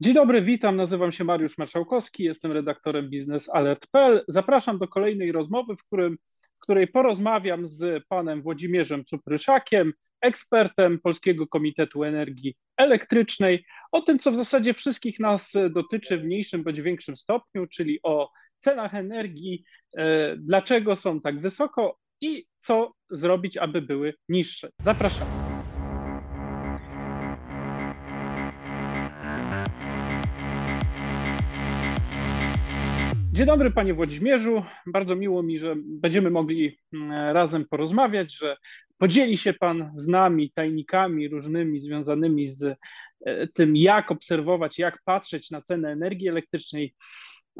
Dzień dobry, witam. Nazywam się Mariusz Marszałkowski, jestem redaktorem biznesalert.pl. Zapraszam do kolejnej rozmowy, w, którym, w której porozmawiam z panem Włodzimierzem Czupryszakiem, ekspertem Polskiego Komitetu Energii Elektrycznej, o tym, co w zasadzie wszystkich nas dotyczy w mniejszym bądź większym stopniu, czyli o cenach energii, e, dlaczego są tak wysoko i co zrobić, aby były niższe. Zapraszam. Dzień dobry panie Włodzimierzu. Bardzo miło mi, że będziemy mogli mm, razem porozmawiać, że podzieli się pan z nami tajnikami różnymi związanymi z e, tym, jak obserwować, jak patrzeć na cenę energii elektrycznej.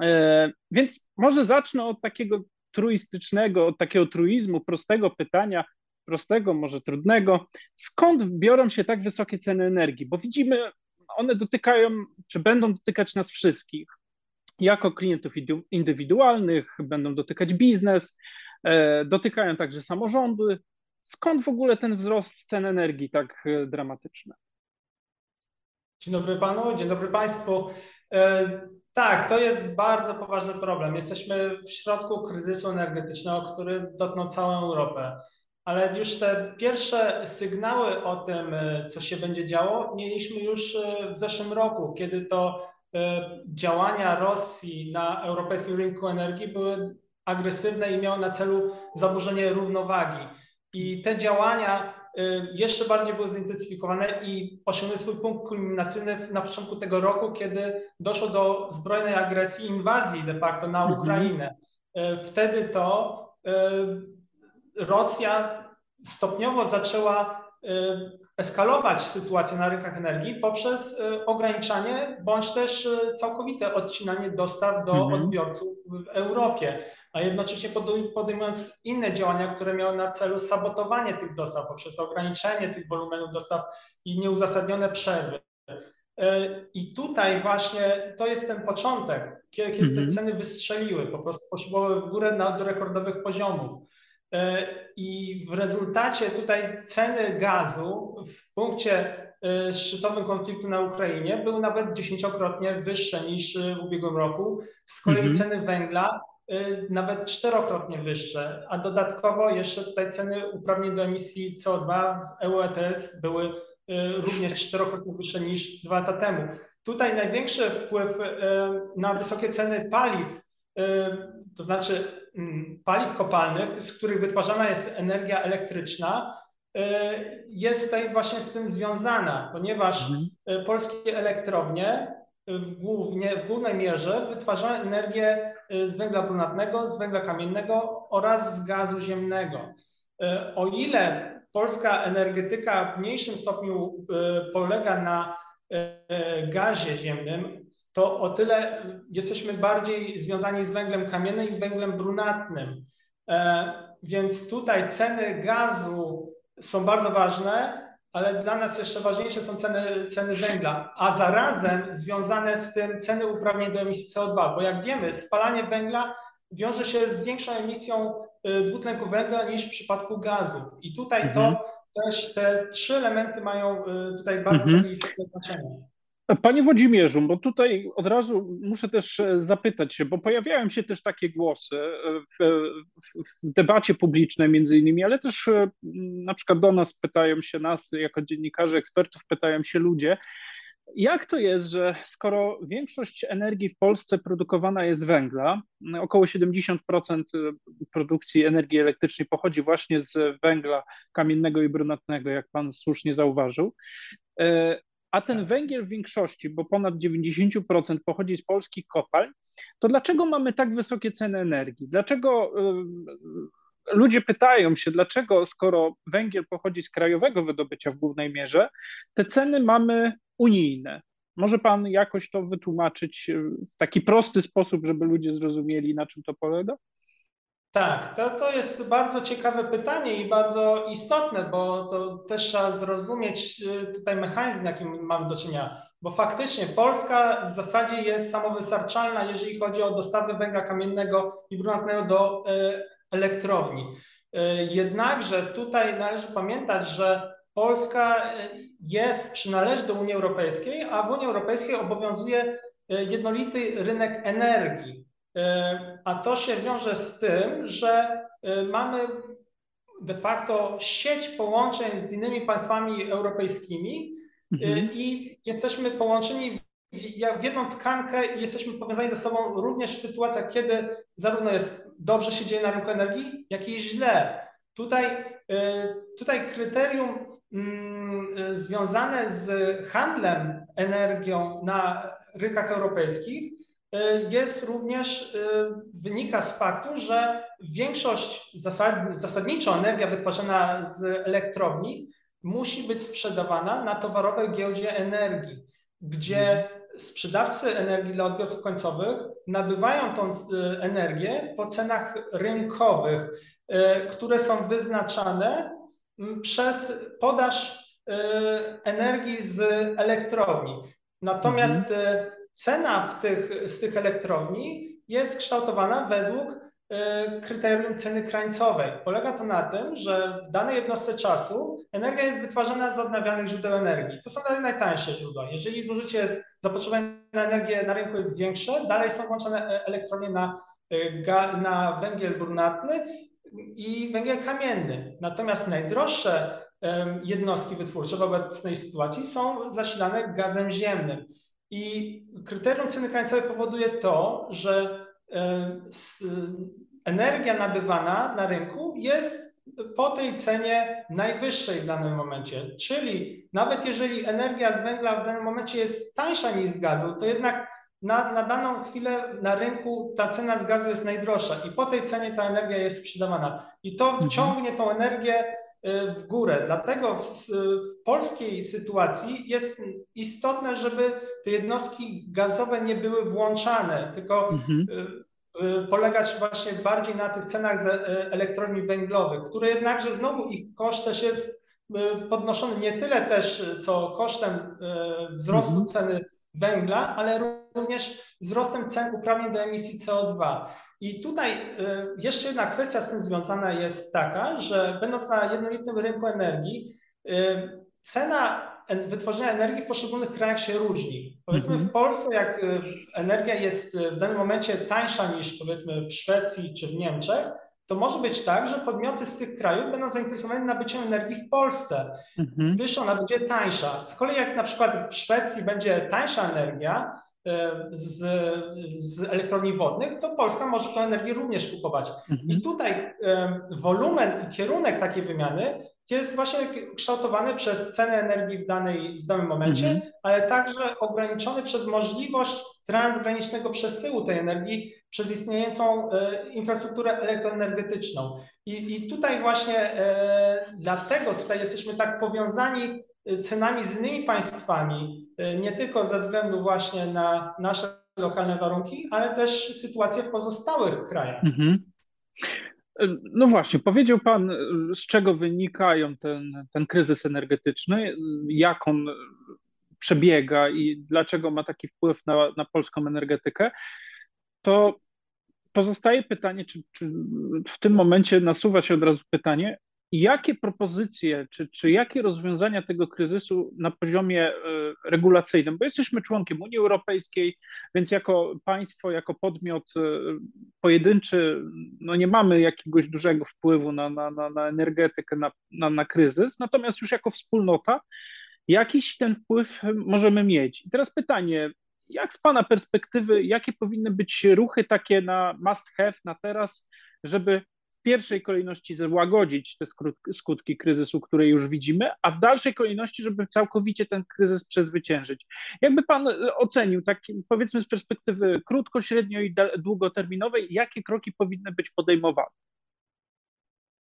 E, więc może zacznę od takiego truistycznego, od takiego truizmu, prostego pytania, prostego, może trudnego. Skąd biorą się tak wysokie ceny energii? Bo widzimy, one dotykają, czy będą dotykać nas wszystkich jako klientów indywidualnych, będą dotykać biznes, e, dotykają także samorządy. Skąd w ogóle ten wzrost cen energii tak e, dramatyczny? Dzień dobry panu, dzień dobry państwu. E, tak, to jest bardzo poważny problem. Jesteśmy w środku kryzysu energetycznego, który dotknął całą Europę. Ale już te pierwsze sygnały o tym, co się będzie działo, mieliśmy już w zeszłym roku, kiedy to działania Rosji na europejskim rynku energii były agresywne i miały na celu zaburzenie równowagi. I te działania e, jeszcze bardziej były zintensyfikowane i osiągnęły swój punkt kulminacyjny na początku tego roku, kiedy doszło do zbrojnej agresji, inwazji de facto na mhm. Ukrainę. Mhm. Wtedy to Rosja stopniowo zaczęła eskalować sytuację na rynkach energii poprzez y, ograniczanie bądź też y, całkowite odcinanie dostaw do mhm. odbiorców w Europie, a jednocześnie podejmując inne działania, które miały na celu sabotowanie tych dostaw poprzez ograniczenie tych wolumenów dostaw i nieuzasadnione przerwy. Y, I tutaj właśnie to jest ten początek, kiedy, kiedy te mhm. ceny wystrzeliły, po prostu poszły w górę na, do rekordowych poziomów. E, I w rezultacie tutaj ceny gazu w punkcie e, szczytowym konfliktu na Ukrainie były nawet dziesięciokrotnie wyższe niż w ubiegłym roku. Z kolei mhm. ceny węgla e, nawet czterokrotnie wyższe, a dodatkowo jeszcze tutaj ceny uprawnień do emisji CO2 z EU ETS były również czterokrotnie wyższe niż dwa lata temu. Tutaj największy wpływ na wysokie ceny paliw, to znaczy paliw kopalnych, z których wytwarzana jest energia elektryczna, y, jest tutaj właśnie z tym związana, ponieważ mhm. Y, polskie elektrownie w, głównie, w głównej mierze wytwarzają energię y, z węgla brunatnego, z węgla kamiennego oraz z gazu ziemnego. O ile polska energetyka w mniejszym stopniu polega na gazie ziemnym, to o tyle jesteśmy bardziej związani z węglem kamiennym i węglem brunatnym. E, więc tutaj ceny gazu są bardzo ważne, ale dla nas jeszcze ważniejsze są ceny, ceny węgla, a zarazem związane z tym ceny uprawnień do emisji CO2, bo jak wiemy, spalanie węgla wiąże się z większą emisją e, dwutlenku węgla niż w przypadku gazu. I tutaj mhm. to też te trzy elementy mają e, tutaj bardzo mhm. istotne znaczenie. Panie Włodzimierzu, bo tutaj od razu muszę też e, zapytać się, bo pojawiają się też takie głosy e, w, w, debacie publicznej między innymi, ale też e, na przykład do nas pytają się nas, jako dziennikarzy, ekspertów, pytają się ludzie, jak to jest, że skoro większość energii w Polsce produkowana jest węgla, około 70% produkcji energii elektrycznej pochodzi właśnie z węgla kamiennego i brunatnego, jak pan słusznie zauważył, a ten tak. węgiel w większości, bo ponad 90% pochodzi z polskich kopalń, to dlaczego mamy tak wysokie ceny energii? Dlaczego y, ludzie pytają się, dlaczego skoro węgiel pochodzi z krajowego wydobycia w głównej mierze, te ceny mamy unijne? Może pan jakoś to wytłumaczyć w taki prosty sposób, żeby ludzie zrozumieli, na czym to polega? Tak, to, to jest bardzo ciekawe pytanie i bardzo istotne, bo to też trzeba zrozumieć y, tutaj mechanizm, jakim mamy do czynienia. Bo faktycznie Polska w zasadzie jest samowystarczalna, jeżeli chodzi o dostawy węgla kamiennego i brunatnego do y, elektrowni. Y, jednakże tutaj należy pamiętać, że Polska jest, przynależy do Unii Europejskiej, a w Unii Europejskiej obowiązuje jednolity rynek energii. A to się wiąże z tym, że mamy de facto sieć połączeń z innymi państwami europejskimi mhm. i jesteśmy połączeni w jedną tkankę i jesteśmy powiązani ze sobą również w sytuacjach, kiedy zarówno jest dobrze się dzieje na rynku energii, jak i źle. Tutaj, tutaj kryterium mm, związane z handlem energią na rynkach europejskich jest również, y, wynika z faktu, że większość, zasad, zasadniczo energia wytwarzana z elektrowni musi być sprzedawana na towarowej giełdzie energii, gdzie mhm sprzedawcy energii dla odbiorców końcowych nabywają tą e, energię po cenach rynkowych, e, które są wyznaczane przez podaż e, energii z elektrowni. Natomiast mhm. Cena w tych, z tych elektrowni jest kształtowana według E, kryterium ceny krańcowej. Polega to na tym, że w danej jednostce czasu energia jest wytwarzana z odnawialnych źródeł energii. To są najtańsze źródła. Jeżeli zużycie jest, zapotrzebowanie na energię na rynku jest większe, dalej są włączone e, elektrownie na, e, na węgiel brunatny i węgiel kamienny. Natomiast najdroższe jednostki wytwórcze w obecnej sytuacji są zasilane gazem ziemnym. I kryterium ceny krańcowej powoduje to, że energia nabywana na rynku jest po tej cenie najwyższej w danym momencie. Czyli nawet jeżeli energia z węgla w danym momencie jest tańsza niż z gazu, to jednak na, na daną chwilę na rynku ta cena z gazu jest najdroższa i po tej cenie ta energia jest sprzedawana. I to mhm. wciągnie tą energię w górę. Dlatego w, w, polskiej sytuacji jest istotne, żeby te jednostki gazowe nie były włączane, tylko mhm. Y, Y, polegać właśnie bardziej na tych cenach z y, elektrowni węglowych, które jednakże znowu ich koszt też jest y, podnoszony nie tyle też co kosztem wzrostu mhm. ceny węgla, ale również wzrostem cen uprawnień do emisji CO2. I tutaj jeszcze jedna kwestia z tym związana jest taka, że będąc na jednolitym rynku energii, cena wytworzenia energii w poszczególnych krajach się różni. Powiedzmy w mhm. Polsce, jak y, energia jest y, w danym momencie tańsza niż powiedzmy w Szwecji czy w Niemczech, to może być tak, że podmioty z tych krajów będą zainteresowane nabyciem energii w Polsce, mhm. gdyż ona będzie tańsza. Z kolei jak na przykład w Szwecji będzie tańsza energia, z, z elektrowni wodnych, to Polska może tę energię również kupować. Mhm. I tutaj wolumen i kierunek takiej wymiany jest właśnie kształtowany przez cenę energii w, danej, w danym momencie, -hmm. ale także ograniczony przez możliwość transgranicznego przesyłu tej energii przez istniejącą e, infrastrukturę elektroenergetyczną. I, I, tutaj właśnie e, dlatego tutaj jesteśmy tak powiązani cenami z innymi państwami, e, nie tylko ze względu właśnie na nasze lokalne warunki, ale też sytuację w pozostałych krajach. Mm -hmm. No właśnie, powiedział Pan, z czego wynikają ten, ten kryzys energetyczny, jak on przebiega i dlaczego ma taki wpływ na, na polską energetykę. To pozostaje pytanie, czy, czy w tym momencie nasuwa się od razu pytanie, Jakie propozycje, czy, czy jakie rozwiązania tego kryzysu na poziomie e, regulacyjnym, bo jesteśmy członkiem Unii Europejskiej, więc jako państwo, jako podmiot e, pojedynczy, no nie mamy jakiegoś dużego wpływu na, na, na, na energetykę, na, na, na kryzys, natomiast już jako wspólnota jakiś ten wpływ możemy mieć. I teraz pytanie, jak z Pana perspektywy, jakie powinny być ruchy takie na must have, na teraz, żeby pierwszej kolejności złagodzić te skutki kryzysu, które już widzimy, a w dalszej kolejności, żeby całkowicie ten kryzys przezwyciężyć. Jakby Pan e, ocenił, tak powiedzmy z perspektywy krótko, średnio i długoterminowej, jakie kroki powinny być podejmowane?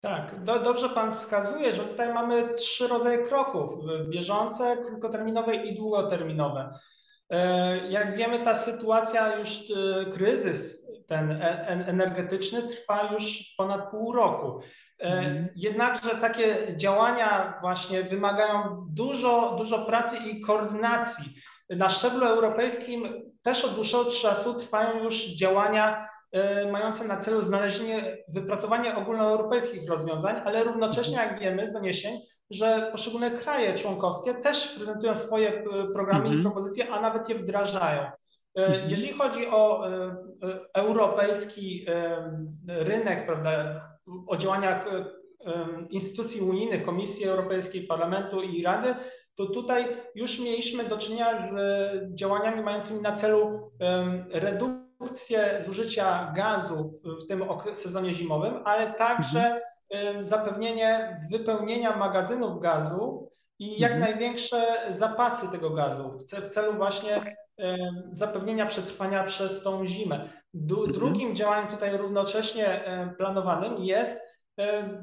Tak, do, dobrze Pan wskazuje, że tutaj mamy trzy rodzaje kroków: bieżące, krótkoterminowe i długoterminowe. E, jak wiemy, ta sytuacja już, e, kryzys ten e, energetyczny trwa już ponad pół roku. Mhm. Jednakże takie działania właśnie wymagają dużo, dużo pracy i koordynacji. Na szczeblu europejskim też od dłuższego czasu trwają już działania mające na celu znalezienie, wypracowanie ogólnoeuropejskich rozwiązań, ale równocześnie, jak wiemy z doniesień, że poszczególne kraje członkowskie też prezentują swoje programy mm -hmm. i mhm. propozycje, a nawet je wdrażają. Mhm. Jeżeli chodzi o europejski rynek, prawda, o działania instytucji unijnych, Komisji Europejskiej, Parlamentu i Rady, to tutaj już mieliśmy do czynienia z działaniami mającymi na celu redukcję zużycia gazu w tym sezonie zimowym, ale także mhm. zapewnienie wypełnienia magazynów gazu i jak mhm. największe zapasy tego gazu w celu właśnie zapewnienia przetrwania przez tą zimę. Mhm. Drugim działaniem tutaj równocześnie planowanym jest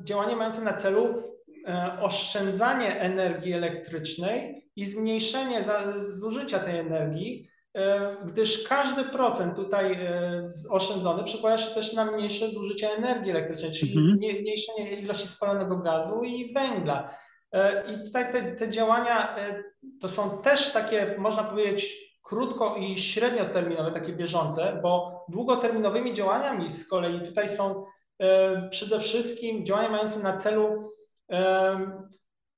działanie mające na celu E, oszczędzanie energii elektrycznej i zmniejszenie zużycia tej energii, e, gdyż każdy procent tutaj e, oszczędzony przekłada się też na mniejsze zużycie energii elektrycznej, czyli mhm. zmniejszenie ilości spalonego gazu i węgla. I tutaj te, te działania to są też takie, można powiedzieć, krótko i średnioterminowe, takie bieżące, bo długoterminowymi działaniami z kolei tutaj są przede wszystkim działania mające na celu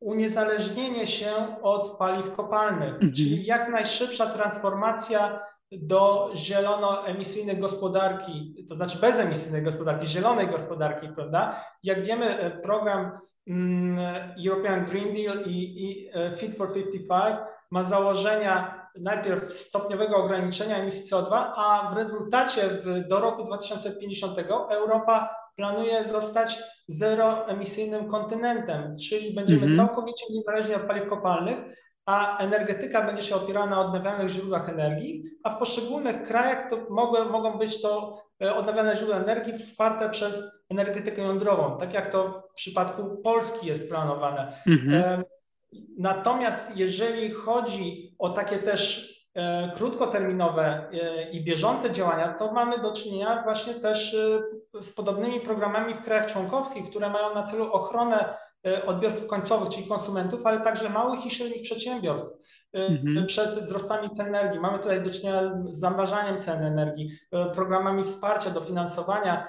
uniezależnienie się od paliw kopalnych, mhm. czyli jak najszybsza transformacja do zielonoemisyjnej gospodarki, to znaczy bezemisyjnej gospodarki, zielonej gospodarki, prawda? Jak wiemy, e, program mm, European Green Deal i, i e, Fit for 55 ma założenia najpierw stopniowego ograniczenia emisji CO2, a w rezultacie do roku 2050 Europa planuje zostać zeroemisyjnym kontynentem, czyli będziemy -hmm. całkowicie niezależni od paliw kopalnych, a energetyka będzie się opierała na odnawialnych źródłach energii, a w poszczególnych krajach to mogą, mogą być to e, odnawialne źródła energii wsparte przez energetykę jądrową, tak jak to w przypadku Polski jest planowane. -hmm. Natomiast jeżeli chodzi o takie też E, krótkoterminowe e, i bieżące działania, to mamy do czynienia właśnie też e, z podobnymi programami w krajach członkowskich, które mają na celu ochronę odbiorców końcowych, czyli konsumentów, ale także małych i średnich przedsiębiorstw mhm. przed wzrostami cen energii. Mamy tutaj do czynienia z zamrażaniem cen energii, programami wsparcia, dofinansowania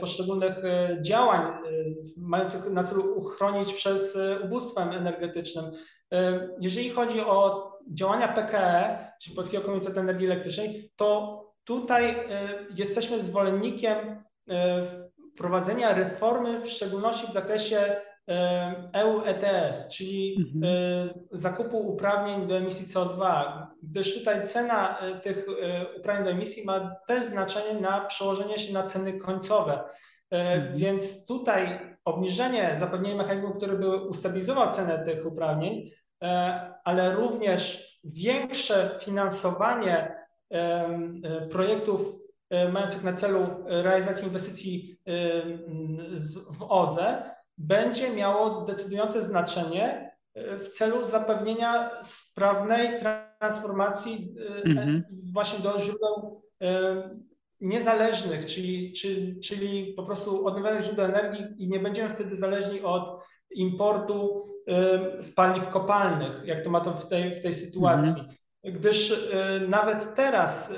poszczególnych działań mających na celu uchronić przed ubóstwem energetycznym. Jeżeli chodzi o działania PKE, czyli Polskiego Komitetu Energii Elektrycznej, to tutaj jesteśmy zwolennikiem wprowadzenia reformy, w szczególności w zakresie EU e ETS, czyli mhm. zakupu uprawnień do emisji CO2, gdyż tutaj cena tych uprawnień do emisji ma też znaczenie na przełożenie się na ceny końcowe. Mhm. Więc tutaj obniżenie, zapewnienie mechanizmu, który by ustabilizował cenę tych uprawnień, E, ale również większe finansowanie e, projektów e, mających na celu realizację inwestycji w OZE będzie miało decydujące znaczenie w celu zapewnienia sprawnej transformacji mhm. właśnie do źródeł niezależnych, czyli, czyli, czyli po prostu odnawialnych źródeł energii i nie będziemy wtedy zależni od importu z paliw kopalnych, jak to ma to w tej, w tej sytuacji. Mhm. Gdyż y, nawet teraz, y,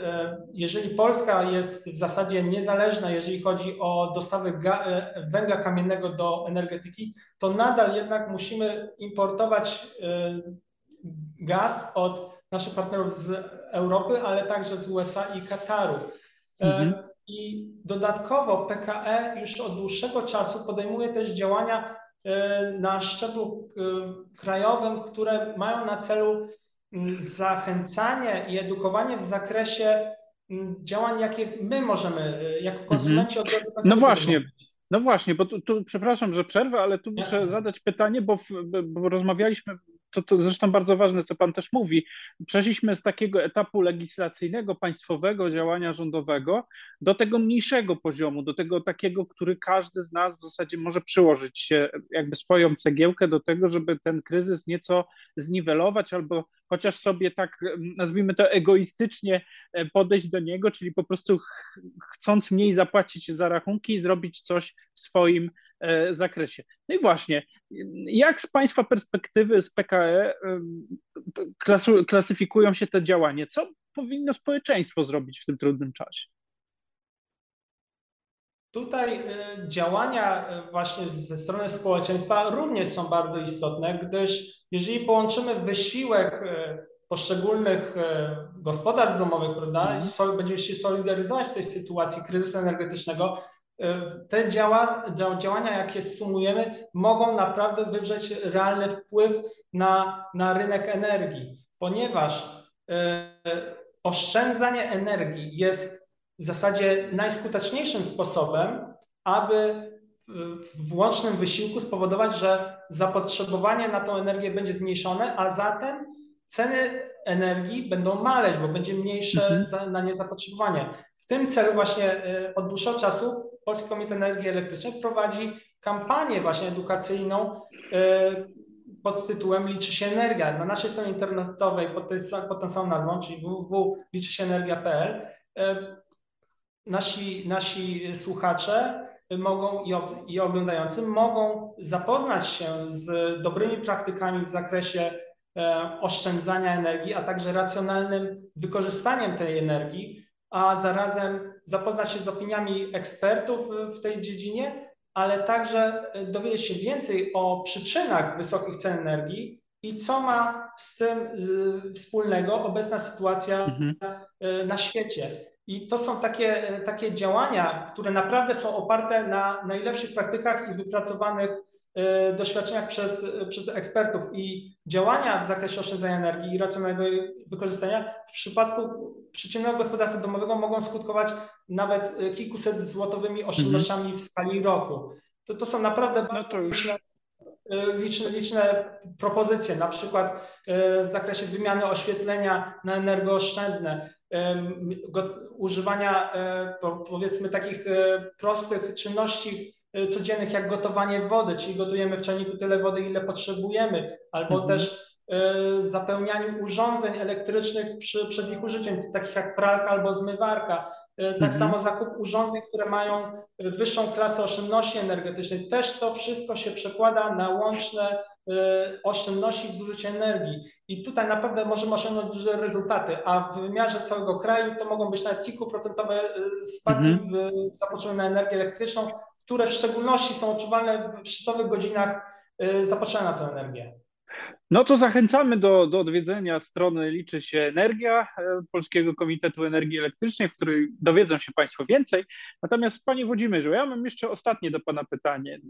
jeżeli Polska jest w zasadzie niezależna, jeżeli chodzi o dostawy y, węgla kamiennego do energetyki, to nadal jednak musimy importować gaz od naszych partnerów z Europy, ale także z USA i Kataru. Mhm. I dodatkowo PKE już od dłuższego czasu podejmuje też działania E, na szczeblu e, krajowym, które mają na celu zachęcanie i edukowanie w zakresie działań, jakie my możemy e, jako konsumenci mhm. odbiorcy No właśnie. No właśnie, bo tu, tu, przepraszam, że przerwę, ale tu Jasne. muszę zadać pytanie, bo, bo rozmawialiśmy to, to zresztą bardzo ważne, co Pan też mówi. Przeszliśmy z takiego etapu legislacyjnego, państwowego działania rządowego do tego mniejszego poziomu, do tego takiego, który każdy z nas w zasadzie może przyłożyć się jakby swoją cegiełkę do tego, żeby ten kryzys nieco zniwelować albo chociaż sobie tak, nazwijmy to egoistycznie e, podejść do niego, czyli po prostu ch chcąc mniej zapłacić za rachunki i zrobić coś w swoim zakresie. No i właśnie, jak z Państwa perspektywy, z PKE klasyfikują się te działania? Co powinno społeczeństwo zrobić w tym trudnym czasie? Tutaj działania właśnie ze strony społeczeństwa również są bardzo istotne, gdyż jeżeli połączymy wysiłek poszczególnych gospodarstw domowych, prawda, mm. będziemy się solidaryzować w tej sytuacji kryzysu energetycznego, te działa, działania, jakie sumujemy, mogą naprawdę wywrzeć realny wpływ na, na rynek energii, ponieważ e, oszczędzanie energii jest w zasadzie najskuteczniejszym sposobem, aby w łącznym wysiłku spowodować, że zapotrzebowanie na tą energię będzie zmniejszone, a zatem ceny energii będą maleć, bo będzie mniejsze mhm. na nie zapotrzebowanie. W tym celu właśnie e, od dłuższego czasu Polski Komitet Energii Elektrycznej prowadzi kampanię właśnie edukacyjną e, pod tytułem Liczy się energia. Na naszej stronie internetowej pod, tą samą nazwą, czyli www.liczysienergia.pl e, nasi, nasi słuchacze mogą i, oglądający mogą zapoznać się z dobrymi praktykami w zakresie e, oszczędzania energii, a także racjonalnym wykorzystaniem tej energii, a zarazem zapoznać się z opiniami ekspertów w tej dziedzinie, ale także dowiedzieć się więcej o przyczynach wysokich cen energii i co ma z tym wspólnego obecna sytuacja mhm. E, na świecie. I to są takie, takie działania, które naprawdę są oparte na najlepszych praktykach i wypracowanych E, doświadczeniach przez, przez ekspertów i działania w zakresie oszczędzania energii i racjonalnego wykorzystania w przypadku przeciętnego gospodarstwa domowego mogą skutkować nawet e, kilkuset złotowymi oszczędnościami mm -hmm. w skali roku. To, to są naprawdę no no liczne, e, liczne, liczne propozycje, na przykład w zakresie wymiany oświetlenia na energooszczędne, używania powiedzmy takich prostych czynności Y, codziennych, jak gotowanie wody, czyli gotujemy w czajniku tyle wody, ile potrzebujemy, albo mhm. też y, zapełnianiu urządzeń elektrycznych przy, przed ich użyciem, takich jak pralka albo zmywarka. Y, tak mhm. samo zakup urządzeń, które mają wyższą klasę oszczędności energetycznej. Też to wszystko się przekłada na łączne oszczędności w zużyciu energii. I tutaj naprawdę możemy osiągnąć duże rezultaty, a w wymiarze całego kraju to mogą być nawet kilkuprocentowe spadki mhm. w zapotrzebowanie na energię elektryczną, które w szczególności są odczuwalne w szczytowych godzinach y, zapotrzebowania na tę energię. No to zachęcamy do, do odwiedzenia strony Liczy się Energia e, Polskiego Komitetu Energii Elektrycznej, w której dowiedzą się Państwo więcej. Natomiast Panie Włodzimierzu, ja mam jeszcze ostatnie do Pana pytanie.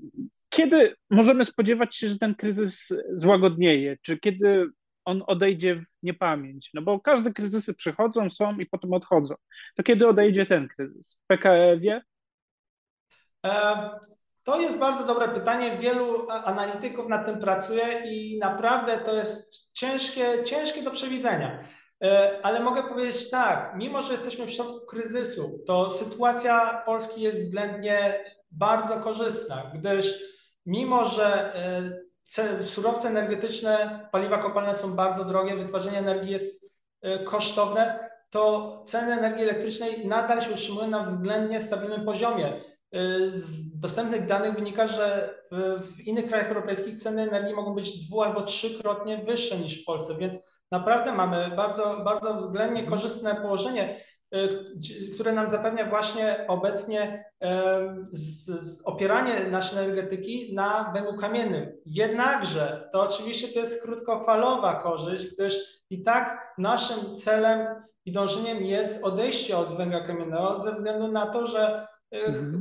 Kiedy możemy spodziewać się, że ten kryzys złagodnieje? Czy kiedy on odejdzie w niepamięć? No bo każde kryzysy przychodzą, są i potem odchodzą. To kiedy odejdzie ten kryzys? PKE wie? E, to jest bardzo dobre pytanie. Wielu analityków nad tym pracuje i naprawdę to jest ciężkie, ciężkie do przewidzenia. E, ale mogę powiedzieć tak, mimo że jesteśmy w środku kryzysu, to sytuacja Polski jest względnie bardzo korzystna, gdyż mimo że e, surowce energetyczne, paliwa kopalne są bardzo drogie, wytwarzanie energii jest kosztowne, to ceny energii elektrycznej nadal się utrzymują na względnie stabilnym poziomie. Y, z dostępnych danych wynika, że w innych krajach europejskich ceny energii mogą być dwu albo trzykrotnie wyższe niż w Polsce, więc naprawdę mamy bardzo, bardzo względnie korzystne położenie, y, które nam zapewnia właśnie obecnie opieranie naszej energetyki na węglu kamiennym. Jednakże to oczywiście to jest krótkofalowa korzyść, gdyż i tak naszym celem i dążeniem jest odejście od węgla kamiennego ze względu na to, że Mhm.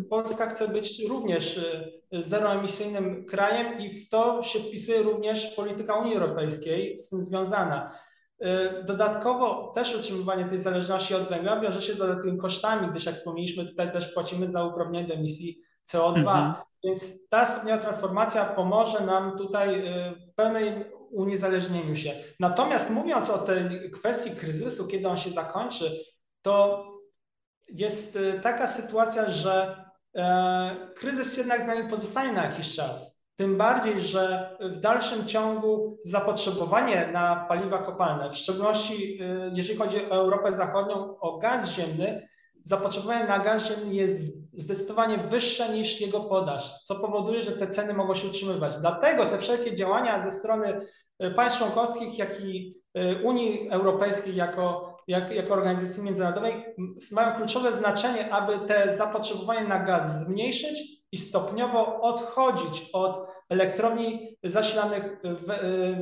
Polska chce być również y, zeroemisyjnym krajem i w to się wpisuje również polityka Unii Europejskiej z tym związana. Y, dodatkowo też utrzymywanie tej zależności od węgla wiąże się z dodatkowymi kosztami, gdyż jak wspomnieliśmy, tutaj też płacimy za uprawnienie do emisji CO2. Mhm. Więc ta stopniowa transformacja pomoże nam tutaj y, w pełnej uniezależnieniu się. Natomiast mówiąc o tej kwestii kryzysu, kiedy on się zakończy, to jest y, taka sytuacja, że e, kryzys jednak z nami pozostanie na jakiś czas. Tym bardziej, że w dalszym ciągu zapotrzebowanie na paliwa kopalne, w szczególności y, jeżeli chodzi o Europę Zachodnią, o gaz ziemny, zapotrzebowanie na gaz ziemny jest zdecydowanie wyższe niż jego podaż, co powoduje, że te ceny mogą się utrzymywać. Dlatego te wszelkie działania ze strony państw członkowskich, jak i Unii Europejskiej jako jak, jako organizacji międzynarodowej mają kluczowe znaczenie, aby te zapotrzebowanie na gaz zmniejszyć i stopniowo odchodzić od elektrowni zasilanych w, e,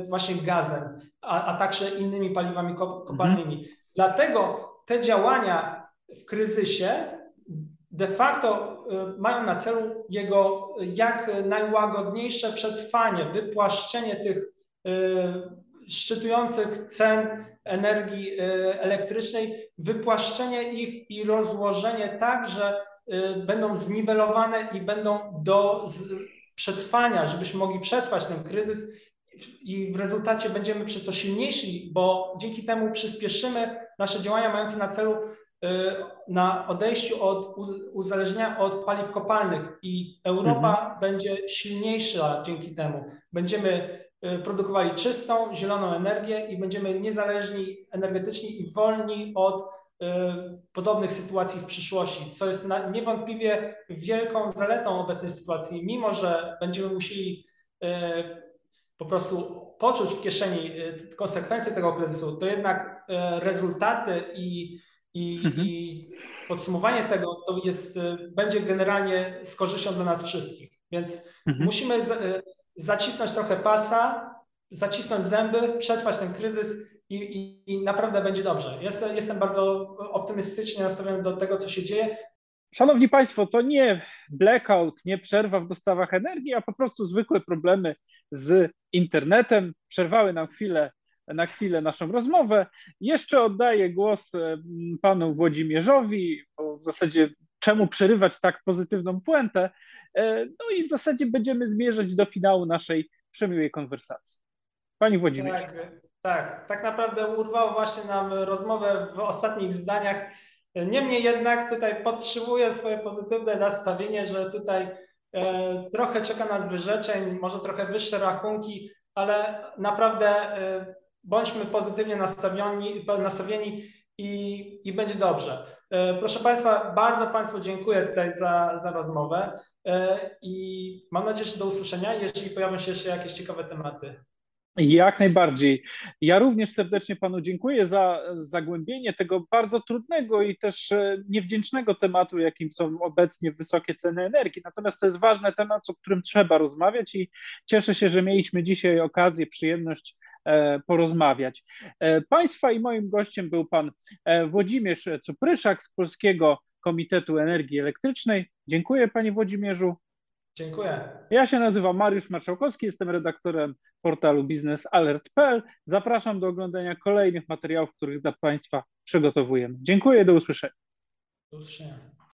właśnie gazem, a, a także innymi paliwami kopalnymi. Mhm. Dlatego te działania w kryzysie de facto e, mają na celu jego jak najłagodniejsze przetrwanie, wypłaszczenie tych e, szczytujących cen energii elektrycznej, wypłaszczenie ich i rozłożenie tak, że będą zniwelowane i będą do przetrwania, żebyśmy mogli przetrwać ten kryzys i w rezultacie będziemy przez to silniejsi, bo dzięki temu przyspieszymy nasze działania mające na celu y, na odejściu od uzależnienia od paliw kopalnych i Europa mhm. będzie silniejsza dzięki temu. Będziemy y, produkowali czystą, zieloną energię i będziemy niezależni energetycznie i wolni od Y, podobnych sytuacji w przyszłości, co jest niewątpliwie wielką zaletą obecnej sytuacji, mimo że będziemy musieli y, po prostu poczuć w kieszeni y, konsekwencje tego kryzysu, to jednak rezultaty i, i, mhm. i podsumowanie tego to jest, będzie generalnie z korzyścią dla nas wszystkich. Więc mhm. musimy zacisnąć trochę pasa, zacisnąć zęby, przetrwać ten kryzys i, i, i naprawdę będzie dobrze. Jestem, jestem bardzo optymistycznie nastawiony do tego, co się dzieje. Szanowni Państwo, to nie blackout, nie przerwa w dostawach energii, a po prostu zwykłe problemy z internetem. Przerwały nam chwilę, na chwilę naszą rozmowę. Jeszcze oddaję głos mm, panu Włodzimierzowi, bo w zasadzie czemu przerywać tak pozytywną puentę. E, no i w zasadzie będziemy zmierzać do finału naszej przemiłej konwersacji. Pani Włodzimierz. Tak. Tak, tak naprawdę urwał właśnie nam rozmowę w ostatnich zdaniach. Niemniej jednak tutaj podtrzymuję swoje pozytywne nastawienie, że tutaj e, trochę czeka nas wyrzeczeń, może trochę wyższe rachunki, ale naprawdę e, bądźmy pozytywnie nastawieni, nastawieni i, i będzie dobrze. E, proszę Państwa, bardzo Państwu dziękuję tutaj za, za rozmowę i mam nadzieję, że do usłyszenia, jeżeli pojawią się jeszcze jakieś ciekawe tematy. Jak najbardziej. Ja również serdecznie Panu dziękuję za zagłębienie tego bardzo trudnego i też e, niewdzięcznego tematu, jakim są obecnie wysokie ceny energii. Natomiast to jest ważny temat, o którym trzeba rozmawiać i cieszę się, że mieliśmy dzisiaj okazję, przyjemność e, porozmawiać. E, państwa i moim gościem był Pan Włodzimierz Cupryszak z Polskiego Komitetu Energii Elektrycznej. Dziękuję Panie Włodzimierzu. Dziękuję. Ja się nazywam Mariusz Marszałkowski, jestem redaktorem portalu biznesalert.pl. Zapraszam do oglądania kolejnych materiałów, których dla Państwa przygotowujemy. Dziękuję, do usłyszenia. Do usłyszenia.